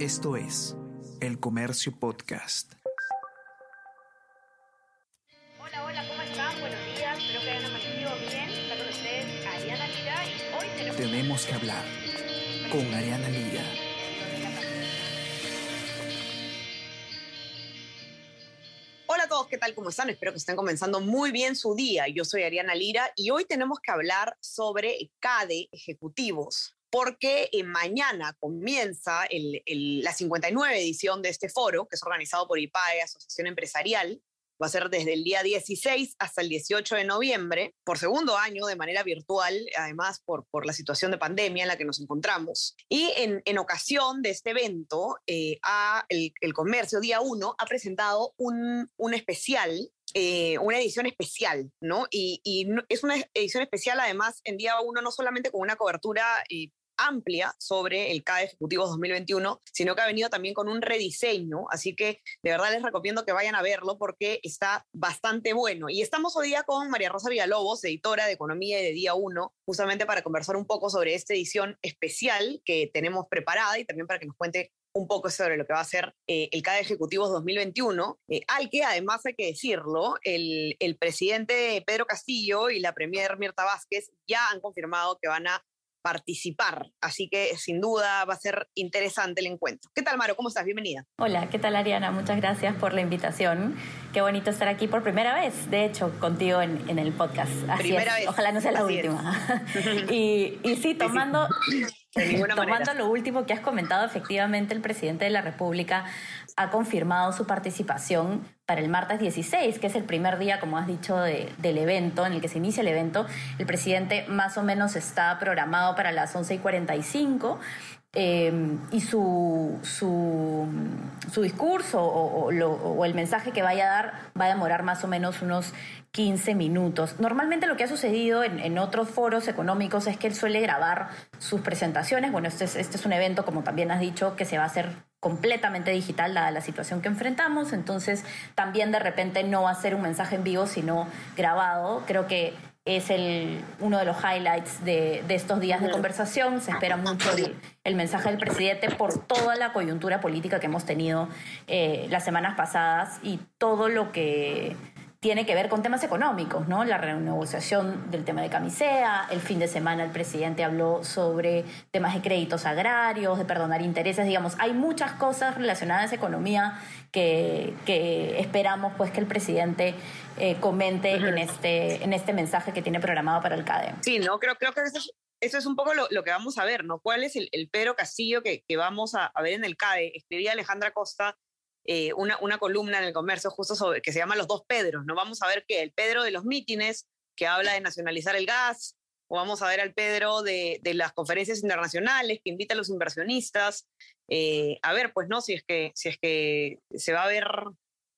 Esto es El Comercio Podcast. Hola, hola, ¿cómo están? Buenos días, espero que hayan amanecido bien. Está con ustedes Ariana Lira y hoy tenemos... Tenemos que hablar con Ariana Lira. Hola a todos, ¿qué tal? ¿Cómo están? Espero que estén comenzando muy bien su día. Yo soy Ariana Lira y hoy tenemos que hablar sobre CADE ejecutivos, porque eh, mañana comienza el- el- la 59 edición de este foro, que es organizado por IPAE, Asociación Empresarial. Va a ser desde el día 16 hasta el 18 de noviembre, por segundo año de manera virtual, además por, por la situación de pandemia en la que nos encontramos. Y en, en ocasión de este evento, eh, ha- el, el Comercio Día 1 ha presentado un, un especial eh, una edición especial, ¿no? Y, y es una edición especial además en día uno no solamente con una cobertura eh, amplia sobre el CADE Ejecutivo 2021, sino que ha venido también con un rediseño, así que de verdad les recomiendo que vayan a verlo porque está bastante bueno. Y estamos hoy día con María Rosa Villalobos, editora de Economía y de Día 1, justamente para conversar un poco sobre esta edición especial que tenemos preparada y también para que nos cuente un poco sobre lo que va a ser eh, el CADE Ejecutivos 2021, eh, al que además hay que decirlo, el, el presidente Pedro Castillo y la premier Mirta Vázquez ya han confirmado que van a participar, así que sin duda va a ser interesante el encuentro. ¿Qué tal, Maro? ¿Cómo estás? Bienvenida. Hola, ¿qué tal Ariana? Muchas gracias por la invitación. Qué bonito estar aquí por primera vez, de hecho, contigo en, en el podcast. Así Primera es. vez. Ojalá no sea la Así última. y, y sí, tomando, De ninguna tomando manera. lo último que has comentado, efectivamente el presidente de la República ha confirmado su participación para el martes 16, que es el primer día, como has dicho, de- del evento, en el que se inicia el evento. El presidente más o menos está programado para las 11 y 45. Eh, y su, su, su discurso o, o lo- o el mensaje que vaya a dar va a demorar más o menos unos 15 minutos. Normalmente lo que ha sucedido en, en otros foros económicos es que él suele grabar sus presentaciones. Bueno, este es, este es un evento, como también has dicho, que se va a hacer completamente digital dada la situación que enfrentamos. Entonces, también de repente no va a ser un mensaje en vivo, sino grabado. Creo que es el, uno de los highlights de, de estos días de conversación. Se espera mucho el, el mensaje del presidente por toda la coyuntura política que hemos tenido eh, las semanas pasadas y todo lo que tiene que ver con temas económicos, ¿no? La renegociación del tema de camisea, el fin de semana el presidente habló sobre temas de créditos agrarios, de perdonar intereses, digamos, hay muchas cosas relacionadas a economía que, que esperamos pues que el presidente eh, comente en, este, en este mensaje que tiene programado para el CADE. Sí, no, creo, creo que eso es, eso es un poco lo, lo que vamos a ver, ¿no? ¿Cuál es el, el Pedro Castillo que, que vamos a, a ver en el CADE? Escribía Alejandra Costa eh, una, una columna en el comercio justo sobre que se llama Los dos Pedros, ¿no? Vamos a ver que el Pedro de los mítines, que habla de nacionalizar el gas, o vamos a ver al Pedro de, de las conferencias internacionales, que invita a los inversionistas. Eh, a ver, pues, ¿no? Si es, que, si es que se va a ver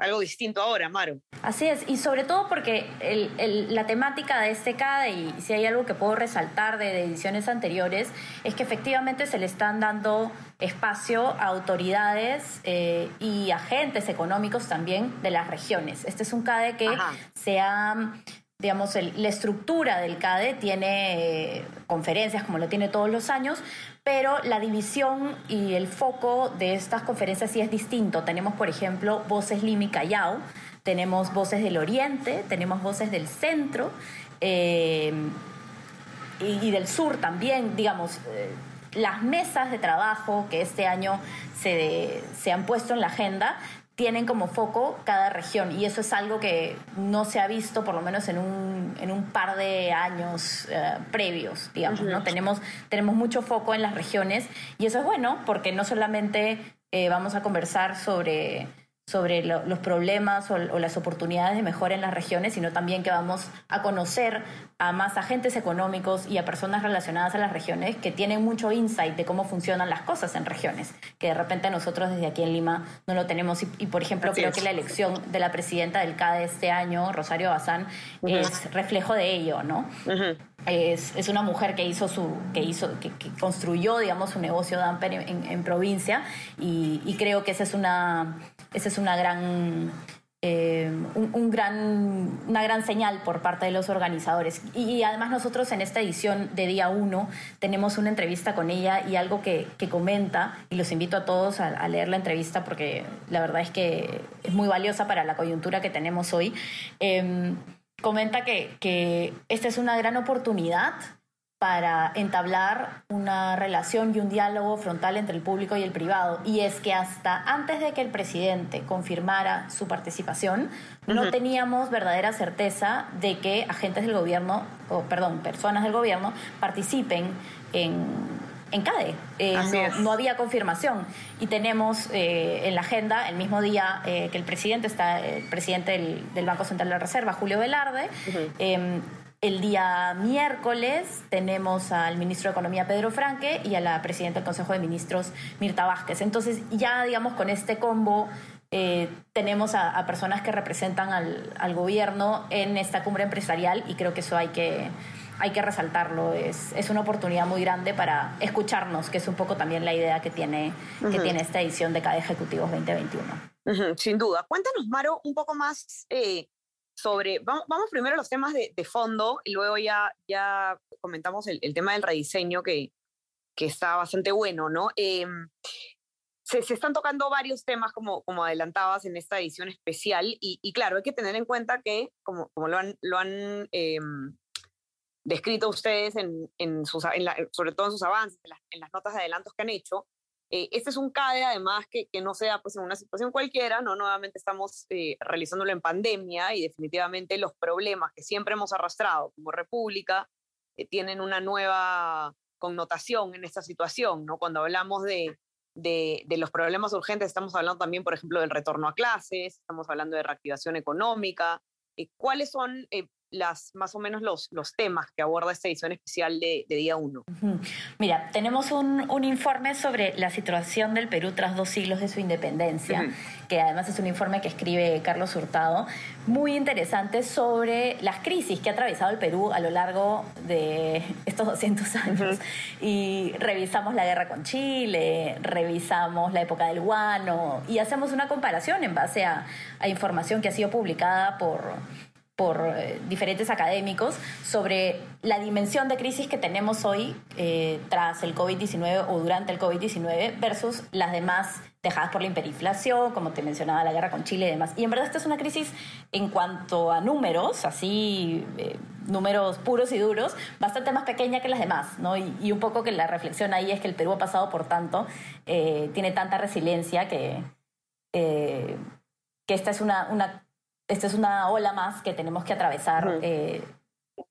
algo distinto ahora, Maro. Así es, y sobre todo porque el- el- la temática de este CADE, y si hay algo que puedo resaltar de, de ediciones anteriores, es que efectivamente se le están dando espacio a autoridades eh, y agentes económicos también de las regiones. Este es un CADE que Ajá. se ha digamos, el- la estructura del CADE tiene eh, conferencias como lo tiene todos los años, pero la división y el foco de estas conferencias sí es distinto. Tenemos, por ejemplo, Voces Lima y Callao, tenemos Voces del Oriente, tenemos Voces del Centro eh, y, del Sur también, digamos. eh, las mesas de trabajo que este año se, se han puesto en la agenda tienen como foco cada región y eso es algo que no se ha visto por lo menos en un, en un par de años eh, previos, digamos, ¿no? Tenemos, tenemos mucho foco en las regiones y eso es bueno porque no solamente eh, vamos a conversar sobre sobre lo- los problemas o, o las oportunidades de mejora en las regiones, sino también que vamos a conocer a más agentes económicos y a personas relacionadas a las regiones que tienen mucho insight de cómo funcionan las cosas en regiones, que de repente nosotros desde aquí en Lima no lo tenemos. Y, y, por ejemplo, Así creo es. que la elección de la presidenta del CADE este año, Rosario Bazán, Ujú. es reflejo de ello, ¿no? Ujú. es, es una mujer que hizo su que hizo que, que construyó digamos su negocio damper en, en- en provincia y, y creo que esa es una esa es una gran eh, un, gran, una gran señal por parte de los organizadores. Y, además nosotros en esta edición de día 1 tenemos una entrevista con ella y algo que, comenta, y los invito a todos a, leer la entrevista porque la verdad es que es muy valiosa para la coyuntura que tenemos hoy. Em, comenta que, que esta es una gran oportunidad para entablar una relación y un diálogo frontal entre el público y el privado. Y es que hasta antes de que el presidente confirmara su participación, no teníamos verdadera certeza de que agentes del gobierno, o perdón, personas del gobierno participen en, en CADE. Eh, no, había confirmación. Y tenemos eh, en la agenda, el mismo día eh, que el presidente está, el presidente del, Banco Central de la Reserva, Julio Velarde, el día miércoles tenemos al ministro de Economía Pedro Franque y a la presidenta del Consejo de Ministros Mirta Vázquez. Entonces ya digamos con este combo eh, tenemos a, personas que representan al, gobierno en esta cumbre empresarial y creo que eso hay que, hay que resaltarlo. Es, es una oportunidad muy grande para escucharnos, que es un poco también la idea que tiene, que tiene esta edición de cada Ejecutivos 2021. sin duda. Cuéntanos, Maro, un poco más eh, sobre, vamos, primero a los temas de, fondo y luego ya, ya comentamos el, tema del rediseño que, que está bastante bueno, ¿no? Em, se, se, están tocando varios temas, como, como adelantabas en esta edición especial, y, y claro, hay que tener en cuenta que, como, como lo han, lo han em, descrito ustedes, en, en sus, en sobre todo en sus avances, en las, en las, notas de adelantos que han hecho, eh, este es un CADE, además, que, que, no sea pues, en una situación cualquiera, ¿no? Nuevamente estamos eh, realizándolo en pandemia y definitivamente los problemas que siempre hemos arrastrado como república eh, tienen una nueva connotación en esta situación, ¿no? Cuando hablamos de, de, de, los problemas urgentes, estamos hablando también, por ejemplo, del retorno a clases, estamos hablando de reactivación económica. ¿Cuáles son las, más o menos los, los temas que aborda esta edición especial de, día 1. Mira, tenemos un, un, informe sobre la situación del Perú tras dos siglos de su independencia, que además es un informe que escribe Carlos Hurtado, muy interesante sobre las crisis que ha atravesado el Perú a lo largo de estos 200 años. Y revisamos la guerra con Chile, revisamos la época del guano y hacemos una comparación en base a, a información que ha sido publicada por por eh, diferentes académicos sobre la dimensión de crisis que tenemos hoy eh, tras el COVID-19 o durante el COVID-19 versus las demás dejadas por la hiperinflación, como te mencionaba, la guerra con Chile y demás. Y en verdad esta es una crisis en cuanto a números, así, eh, números puros y duros, bastante más pequeña que las demás, ¿no? Y, un poco que la reflexión ahí es que el Perú ha pasado por tanto, tiene tanta resiliencia que, que esta es una, una esta es una ola más que tenemos que atravesar. Eh,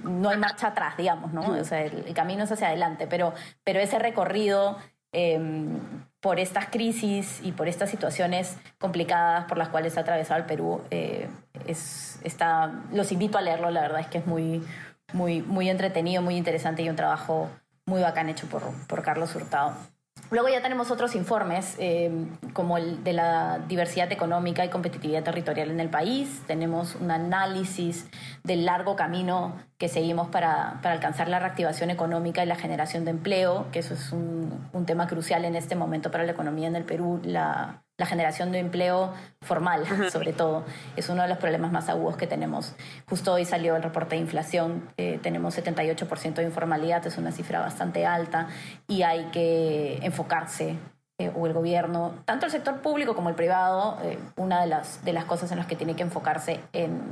no hay marcha atrás, digamos, ¿no? O sea, el, camino es hacia adelante, pero, pero ese recorrido em, por estas crisis y por estas situaciones complicadas por las cuales ha atravesado el Perú, eh, es, está, los invito a leerlo, la verdad es que es muy, muy, muy entretenido, muy interesante y un trabajo muy bacán hecho por, por Carlos Hurtado. Luego ya tenemos otros informes, eh, como el de la diversidad económica y competitividad territorial en el país. Tenemos un análisis del largo camino que seguimos para, para alcanzar la reactivación económica y la generación de empleo, que eso es un, un tema crucial en este momento para la economía en el Perú. La generación de empleo formal, sobre todo. Es uno de los problemas más agudos que tenemos. Justo hoy salió el reporte de inflación, eh, tenemos 78% de informalidad, es una cifra bastante alta y hay que enfocarse eh, o el gobierno, tanto el sector público como el privado, eh, una de las, de las cosas en las que tiene que enfocarse en,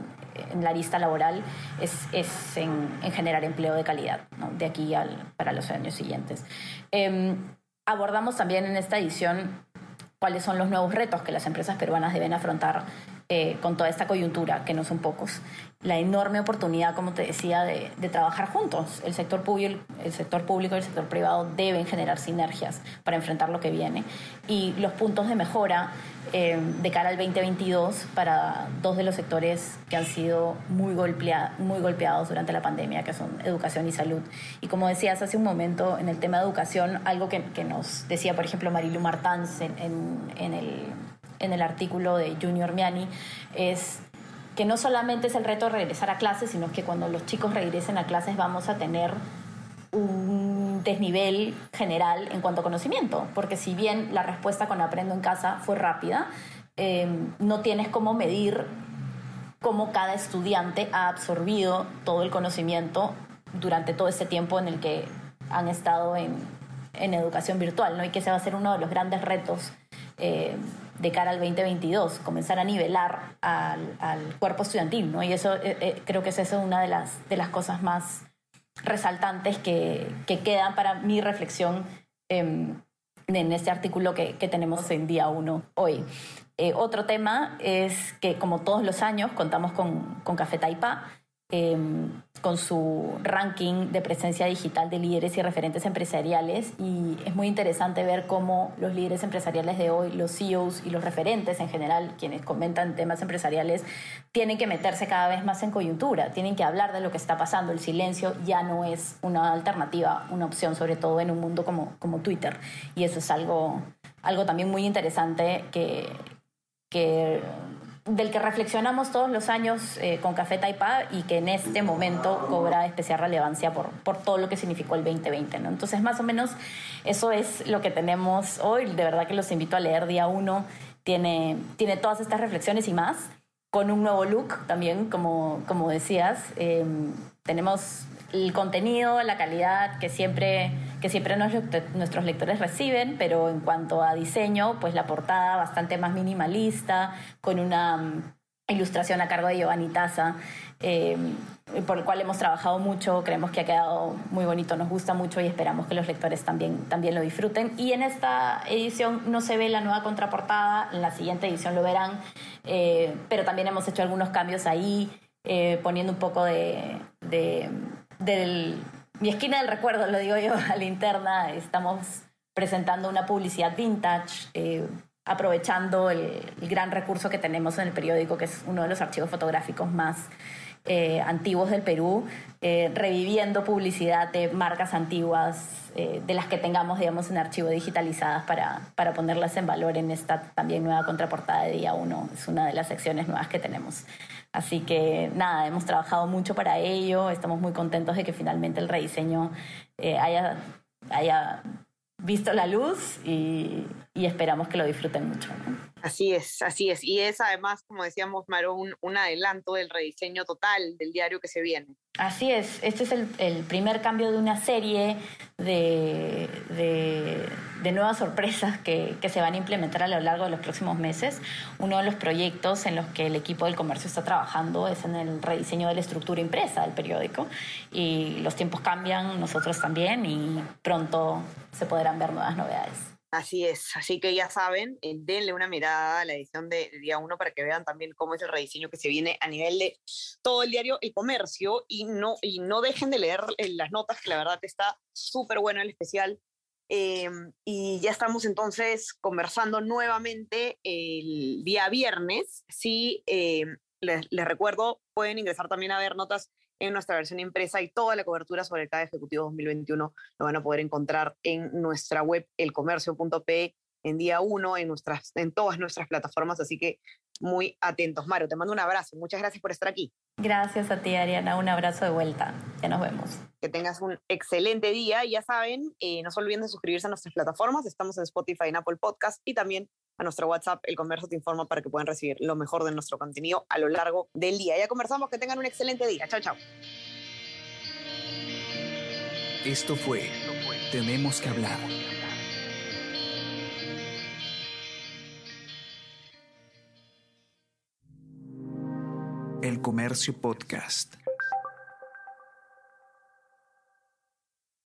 en la lista laboral es, es en, en, generar empleo de calidad, ¿no? de aquí al, para los años siguientes. Em, abordamos también en esta edición cuáles son los nuevos retos que las empresas peruanas deben afrontar eh, con toda esta coyuntura, que no son pocos. La enorme oportunidad, como te decía, de, trabajar juntos. El sector, público, el sector público y el sector privado deben generar sinergias para enfrentar lo que viene. Y los puntos de mejora eh, de cara al 2022 para dos de los sectores que han sido muy, golpea, muy golpeados durante la pandemia, que son educación y salud. Y como decías hace un momento, en el tema de educación, algo que, nos decía, por ejemplo, Marilu Martans en, en el en el artículo de Junior Miani es que no solamente es el reto regresar a clases, sino que cuando los chicos regresen a clases vamos a tener un desnivel general en cuanto a conocimiento, porque si bien la respuesta con Aprendo en casa fue rápida, em, no tienes cómo medir cómo cada estudiante ha absorbido todo el conocimiento durante todo este tiempo en el que han estado en, en educación virtual, ¿no? Y que ese va a ser uno de los grandes retos eh, de cara al 2022, comenzar a nivelar al, cuerpo estudiantil, ¿no? Y eso eh, eh, creo que es eso una de las, de las cosas más resaltantes que, que quedan para mi reflexión en este artículo que, que, tenemos en día uno hoy. otro tema es que, como todos los años, contamos con, con Café Taipa, Em, con su ranking de presencia digital de líderes y referentes empresariales y es muy interesante ver cómo los líderes empresariales de hoy, los CEOs y los referentes en general, quienes comentan temas empresariales, tienen que meterse cada vez más en coyuntura, tienen que hablar de lo que está pasando. El silencio ya no es una alternativa, una opción, sobre todo en un mundo como, como Twitter. Y eso es algo, algo también muy interesante que, que del que reflexionamos todos los años eh, con Café Taipa y que en este momento cobra especial relevancia por, por todo lo que significó el 2020. ¿no? Entonces, más o menos, eso es lo que tenemos hoy. De verdad que los invito a leer día uno. Tiene, tiene todas estas reflexiones y más, con un nuevo look también, como, como decías. Em, tenemos el contenido, la calidad que siempre, que siempre nuestros lectores reciben, pero en cuanto a diseño, pues la portada bastante más minimalista, con una mm, ilustración a cargo de Giovanni Taza, em, por el cual hemos trabajado mucho, creemos que ha quedado muy bonito, nos gusta mucho y esperamos que los lectores también, también lo disfruten. Y en esta edición no se ve la nueva contraportada, en la siguiente edición lo verán, eh, pero también hemos hecho algunos cambios ahí, eh, poniendo un poco de del, mi esquina del recuerdo, lo digo yo, a la interna, estamos presentando una publicidad vintage, eh, aprovechando el, gran recurso que tenemos en el periódico, que es uno de los archivos fotográficos más eh, antiguos del Perú, eh, reviviendo publicidad de marcas antiguas, de las que tengamos, digamos, en archivo digitalizadas para, para ponerlas en valor en esta también nueva contraportada de día 1. Es una de las secciones nuevas que tenemos. Así que nada, hemos trabajado mucho para ello, estamos muy contentos de que finalmente el rediseño eh, haya, haya visto la luz y, esperamos que lo disfruten mucho. Así es, así es. Y es además, como decíamos, Maro, un, un, adelanto del rediseño total del diario que se viene. Así es, este es el, primer cambio de una serie de nuevas sorpresas que, que, se van a implementar a lo largo de los próximos meses. Uno de los proyectos en los que el equipo del comercio está trabajando es en el rediseño de la estructura impresa del periódico y los tiempos cambian, nosotros también y pronto se podrán ver nuevas novedades. Así es, así que ya saben, eh, denle una mirada a la edición de, día uno para que vean también cómo es el rediseño que se viene a nivel de todo el diario El Comercio y no, y no dejen de leer eh, las notas, que la verdad está súper bueno el especial. Em, y ya estamos entonces conversando nuevamente el día viernes. Sí, les, les recuerdo, pueden ingresar también a ver notas en nuestra versión impresa y toda la cobertura sobre el CAE Ejecutivo 2021 lo van a poder encontrar en nuestra web elcomercio.pe en día uno, en, nuestras, en todas nuestras plataformas, así que muy atentos. Mario, te mando un abrazo, muchas gracias por estar aquí. Gracias a ti, Ariana, un abrazo de vuelta, ya nos vemos. Que tengas un excelente día, ya saben, eh, no se olviden de suscribirse a nuestras plataformas, estamos en Spotify, en Apple Podcast y también a nuestro WhatsApp, El Comercio te informa para que puedan recibir lo mejor de nuestro contenido a lo largo del día. Ya conversamos, que tengan un excelente día. Chao, chao. Esto fue Tenemos que hablar. El Comercio Podcast.